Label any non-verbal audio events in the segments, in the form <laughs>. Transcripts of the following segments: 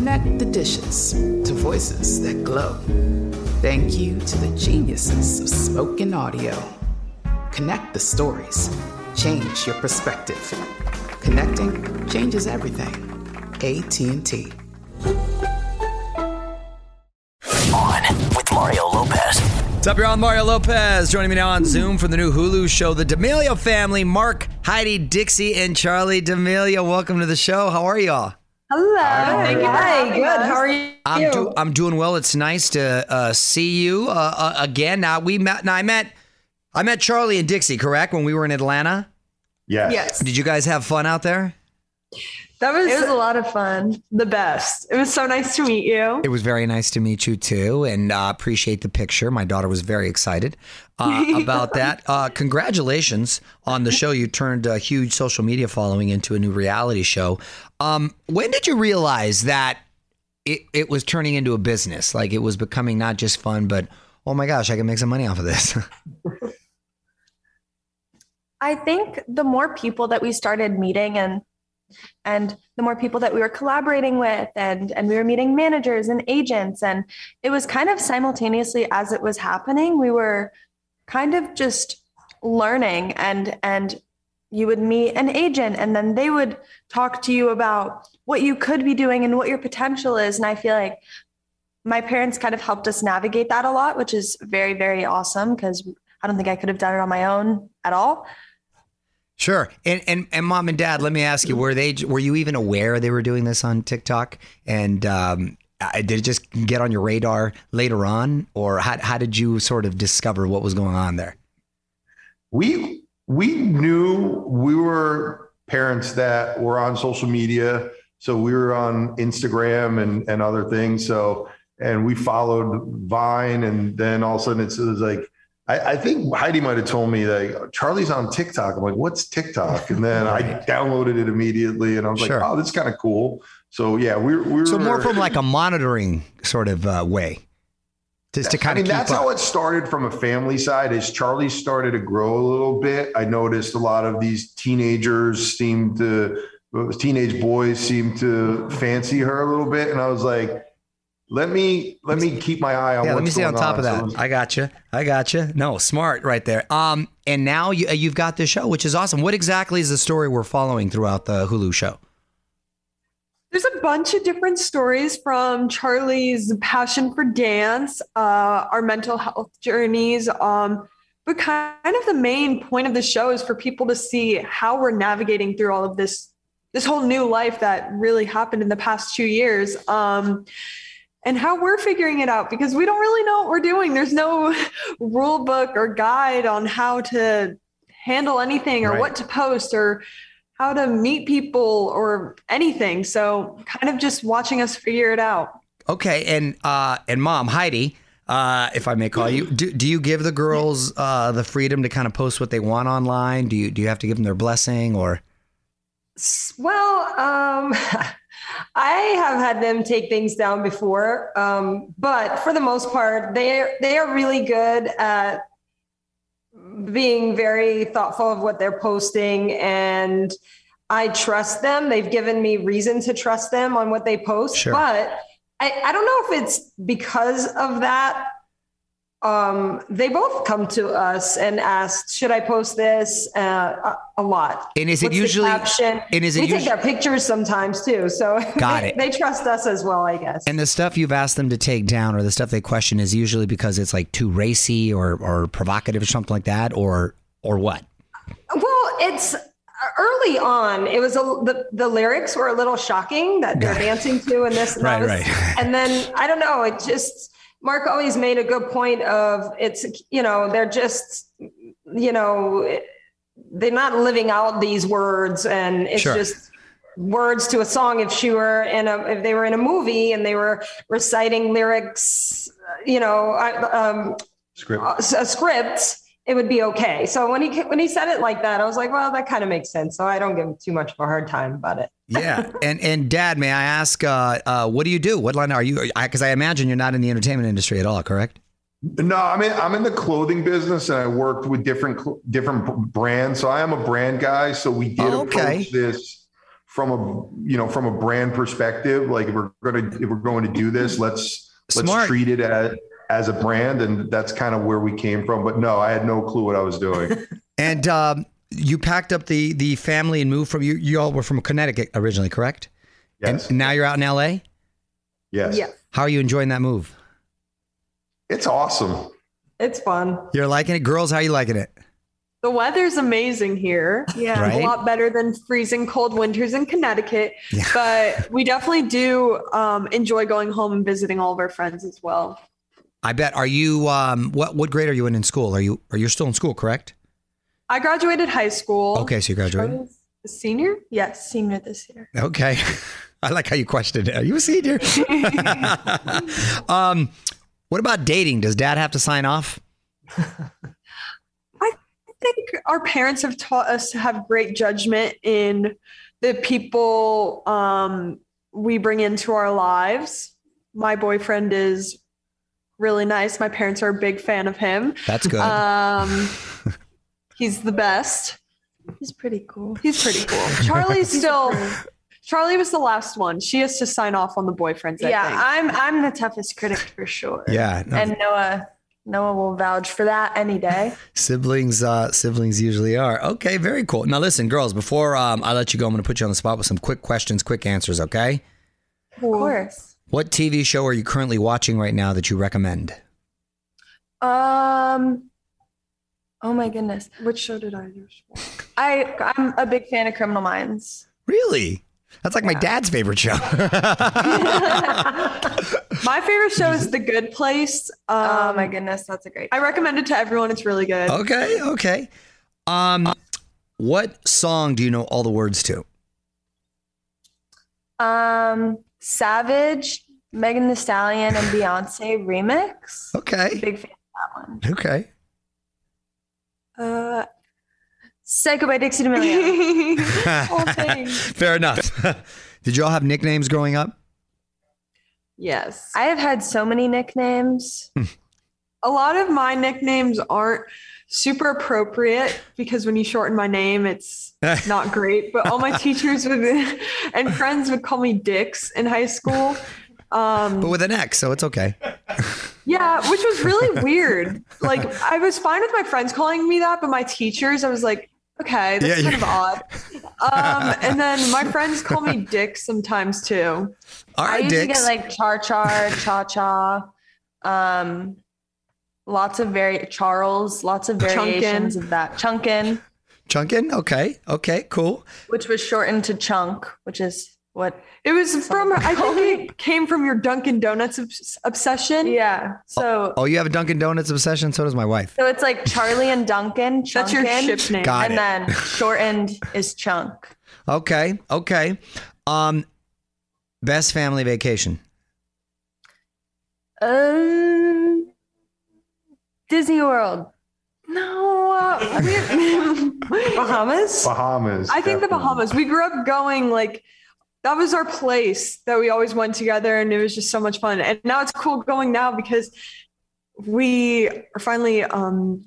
Connect the dishes to voices that glow. Thank you to the geniuses of spoken audio. Connect the stories. Change your perspective. Connecting changes everything. AT&T. On with Mario Lopez. What's up, you're on Mario Lopez. Joining me now on Zoom from the new Hulu show, The D'Amelio Family, Mark, Heidi, Dixie, and Charlie D'Amelio. Welcome to the show. How are y'all? Hello. Thank you. Hi, good. How are you? I'm, do- I'm doing well. It's nice to uh, see you uh, uh, again. Now we met. Now I met. I met Charlie and Dixie. Correct when we were in Atlanta. Yes. Yes. Did you guys have fun out there? That was, it was a lot of fun. The best. It was so nice to meet you. It was very nice to meet you too, and uh, appreciate the picture. My daughter was very excited uh, <laughs> about that. Uh, congratulations on the show! You turned a huge social media following into a new reality show. Um, when did you realize that it, it was turning into a business? Like it was becoming not just fun, but oh my gosh, I can make some money off of this. <laughs> I think the more people that we started meeting and and the more people that we were collaborating with and and we were meeting managers and agents and it was kind of simultaneously as it was happening we were kind of just learning and and you would meet an agent and then they would talk to you about what you could be doing and what your potential is. And i feel like my parents kind of helped us navigate that a lot which is very very awesome because i don't think i could have done it on my own at all Sure. And, and and mom and dad, let me ask you, were they were you even aware they were doing this on TikTok? And um, did it just get on your radar later on, or how how did you sort of discover what was going on there? We we knew we were parents that were on social media, so we were on Instagram and and other things. So and we followed Vine, and then all of a sudden it's, it was like I, I think Heidi might have told me that Charlie's on TikTok. I'm like, what's TikTok? And then I downloaded it immediately, and I was Sure. like, oh, this is kind of cool. So yeah, we're we're So more from like a monitoring sort of uh, way, just to kind of I mean, that's up. how it started from a family side. As Charlie started to grow a little bit, I noticed a lot of these teenagers seemed to, teenage boys seemed to fancy her a little bit, and I was like, let me let me keep my eye on. yeah, what's let me stay on going top of that. it was- I got you. I got you. No, smart right there. Um, and now you, you've got this show, which is awesome. What exactly is the story we're following throughout the Hulu show? There's a bunch of different stories from Charlie's passion for dance, uh, our mental health journeys. Um, but kind of the main point of the show is for people to see how we're navigating through all of this this whole new life that really happened in the past two years. Um, and how we're figuring it out because we don't really know what we're doing. There's no <laughs> rule book or guide on how to handle anything or Right. what to post or how to meet people or anything. So kind of just watching us figure it out. Okay, and uh, and mom Heidi, uh, if I may call you, do, do you give the girls uh, the freedom to kind of post what they want online? Do you do you have to give them their blessing or? Well, um, <laughs> I have had them take things down before, um, but for the most part, they are, they are really good at being very thoughtful of what they're posting, and I trust them. They've given me reason to trust them on what they post, Sure. but I, I don't know if it's because of that. Um, they both come to us and ask, "Should I post this?" Uh, a, a lot. And is it What's usually- and is it we take their pictures sometimes too, so <laughs> Got they, it. They trust us as well, I guess. And the stuff you've asked them to take down, or the stuff they question, is usually because it's like too racy or or provocative or something like that, or or what? well, it's early on. It was a, the the lyrics were a little shocking that they're dancing to and this and <laughs> Right, that. was- right. And then I don't know. It just Mark always made a good point of it's you know they're just you know they're not living out these words and it's Sure. just words to a song if she were in a if they were in a movie and they were reciting lyrics you know um Script. uh, s- a script it would be okay so when he when he said it like that i was like well that kind of makes sense so i don't give him too much of a hard time about it <laughs> Yeah. and and Dad, may I ask, uh, uh, what do you do? What line are you? Because I, imagine you're not in the entertainment industry at all, correct? No, I'm in, I'm in the clothing business and I worked with different different b- brands. So I am a brand guy. So we did Oh, okay. approach this from a you know from a brand perspective. Like if we're gonna if we're going to do this, let's Smart. let's treat it as as a brand, and that's kind of where we came from. But no, I had no clue what I was doing. <laughs> And um, you packed up the the family and moved from you. You all were from Connecticut originally, correct? Yes, And now you're out in L.A. yes, Yeah. How are you enjoying that move? it's awesome. it's fun You're liking it, girls. How are you liking it? The weather's amazing here. Yeah. Right? A lot better than freezing cold winters in Connecticut. Yeah. But we definitely do um, enjoy going home and visiting all of our friends as well. I bet. Are you? Um, what what grade are you in in school? Are you? Are you still in school? Correct. I graduated high school. Okay, so you graduated. A senior? Yes, senior this year. Okay. <laughs> I like how you questioned it. Are you a senior? <laughs> um, what about dating? Does Dad have to sign off? <laughs> I think our parents have taught us to have great judgment in the people um, we bring into our lives. My boyfriend is really nice. My parents are a big fan of him. That's good. Um, <laughs> he's the best. He's pretty cool. He's pretty cool. Charlie's <laughs> still. Charlie was the last one. She has to sign off on the boyfriends. I yeah, think. I'm I'm the toughest critic for sure. yeah. no, And Noah Noah will vouch for that any day. <laughs> siblings. Uh, siblings usually are. Okay. Very cool. Now listen, girls. Before um, I let you go, I'm going to put you on the spot with some quick questions, quick answers. Okay. Of course. What TV show are you currently watching right now that you recommend? Um Oh my goodness. Which show did I just watch? I I'm a big fan of Criminal Minds. Really? That's like my dad's favorite show. <laughs> <laughs> My favorite show is The Good Place. Um, oh my goodness, that's a great. I recommend it to everyone. It's really good. okay. Okay. Um, what song do you know all the words to? Um Savage, Megan Thee Stallion and Beyonce remix. Okay. Big fan of that one. Okay. Uh, Psycho by Dixie D'Amelio. <laughs> thanks. Fair enough. <laughs> Did you all have nicknames growing up? Yes. I have had so many nicknames. a lot of my nicknames aren't super appropriate because when you shorten my name, it's <laughs> not great. But all my teachers would and friends would call me Dix in high school. Um, But with an X, so it's okay. yeah, which was really <laughs> weird. Like I was fine with my friends calling me that, but my teachers, I was like, okay, that's Yeah, kind of odd. Um, <laughs> and then my friends call me Dix sometimes too. All I right, usually Dix. get like char char, cha cha, um, lots of very Charles, lots of Chunkin. variations of that. Chunkin. Chunkin? Okay. Okay, cool. which was shortened to chunk, which is what. It was from, I think it came from your Dunkin' Donuts obs- obsession. Yeah. So Oh, you have a Dunkin' Donuts obsession? So does my wife. so it's like Charlie and Dunkin. <laughs> That's your ship name. Got and it. then <laughs> shortened is chunk. Okay. Okay. Um, best family vacation. Um, Disney World. No, uh, we, <laughs> Bahamas? Bahamas. I think the. Bahamas. We grew up going like that was our place that we always went together, and it was just so much fun. And now it's cool going now because we are finally um,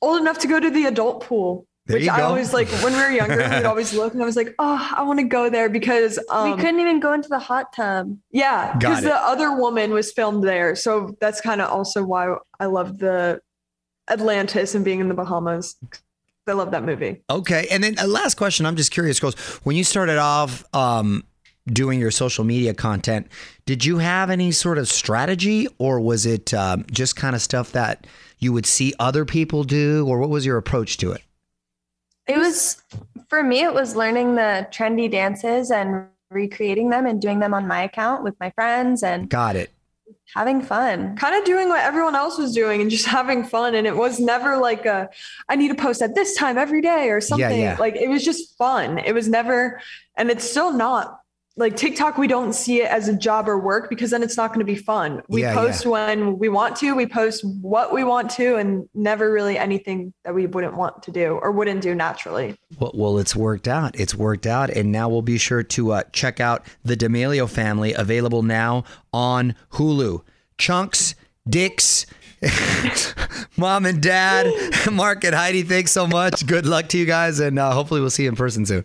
old enough to go to the adult pool. There which I go. always like when we were younger, we'd always look and I was like, oh, I want to go there because um, we couldn't even go into the hot tub. yeah, because the other woman was filmed there. So that's kind of also why I love the Atlantis and being in the Bahamas. I love that movie. Okay. And then a last question. I'm just curious, girls. When you started off um, doing your social media content, did you have any sort of strategy or was it um, just kind of stuff that you would see other people do? Or what was your approach to it? It was for me. It was learning the trendy dances and recreating them and doing them on my account with my friends and Got it. Having fun. kind of doing what everyone else was doing and just <laughs> having fun. And it was never like a, I need to post at this time every day or something. yeah. Like it was just fun. It was never, and it's still not like TikTok. We don't see it as a job or work because then it's not going to be fun. We Yeah, post when we want to, we post what we want to, and never really anything that we wouldn't want to do or wouldn't do naturally. Well, well, it's worked out. It's worked out. And now we'll be sure to uh, check out The D'Amelio Family, available now on Hulu. Chunks, Dix, <laughs> Mom and Dad, <laughs> Mark and Heidi, thanks so much. Good luck to you guys. And uh, hopefully we'll see you in person soon.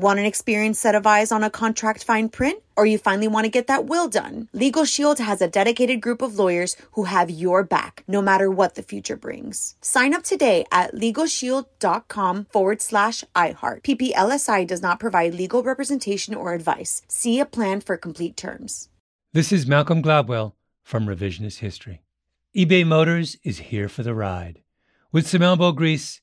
Want an experienced set of eyes on a contract fine print? Or you finally want to get that will done? Legal Shield has a dedicated group of lawyers who have your back, no matter what the future brings. Sign up today at LegalShield.com forward slash iHeart. PPLSI does not provide legal representation or advice. See a plan for complete terms. This is Malcolm Gladwell from Revisionist History. eBay Motors is here for the ride. With some elbow grease,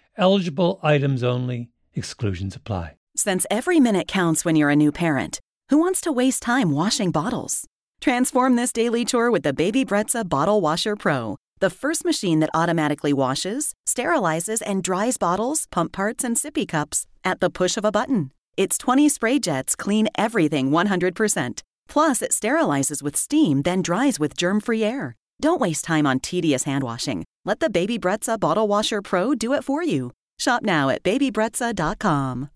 Eligible items only, exclusions apply. Since every minute counts when you're a new parent, who wants to waste time washing bottles? Transform this daily chore with the Baby Brezza Bottle Washer Pro, the first machine that automatically washes, sterilizes, and dries bottles, pump parts, and sippy cups at the push of a button. Its 20 spray jets clean everything 100%. Plus, it sterilizes with steam, then dries with germ free air. Don't waste time on tedious hand washing. Let the Baby Brezza Bottle Washer Pro do it for you. Shop now at babybrezza.com.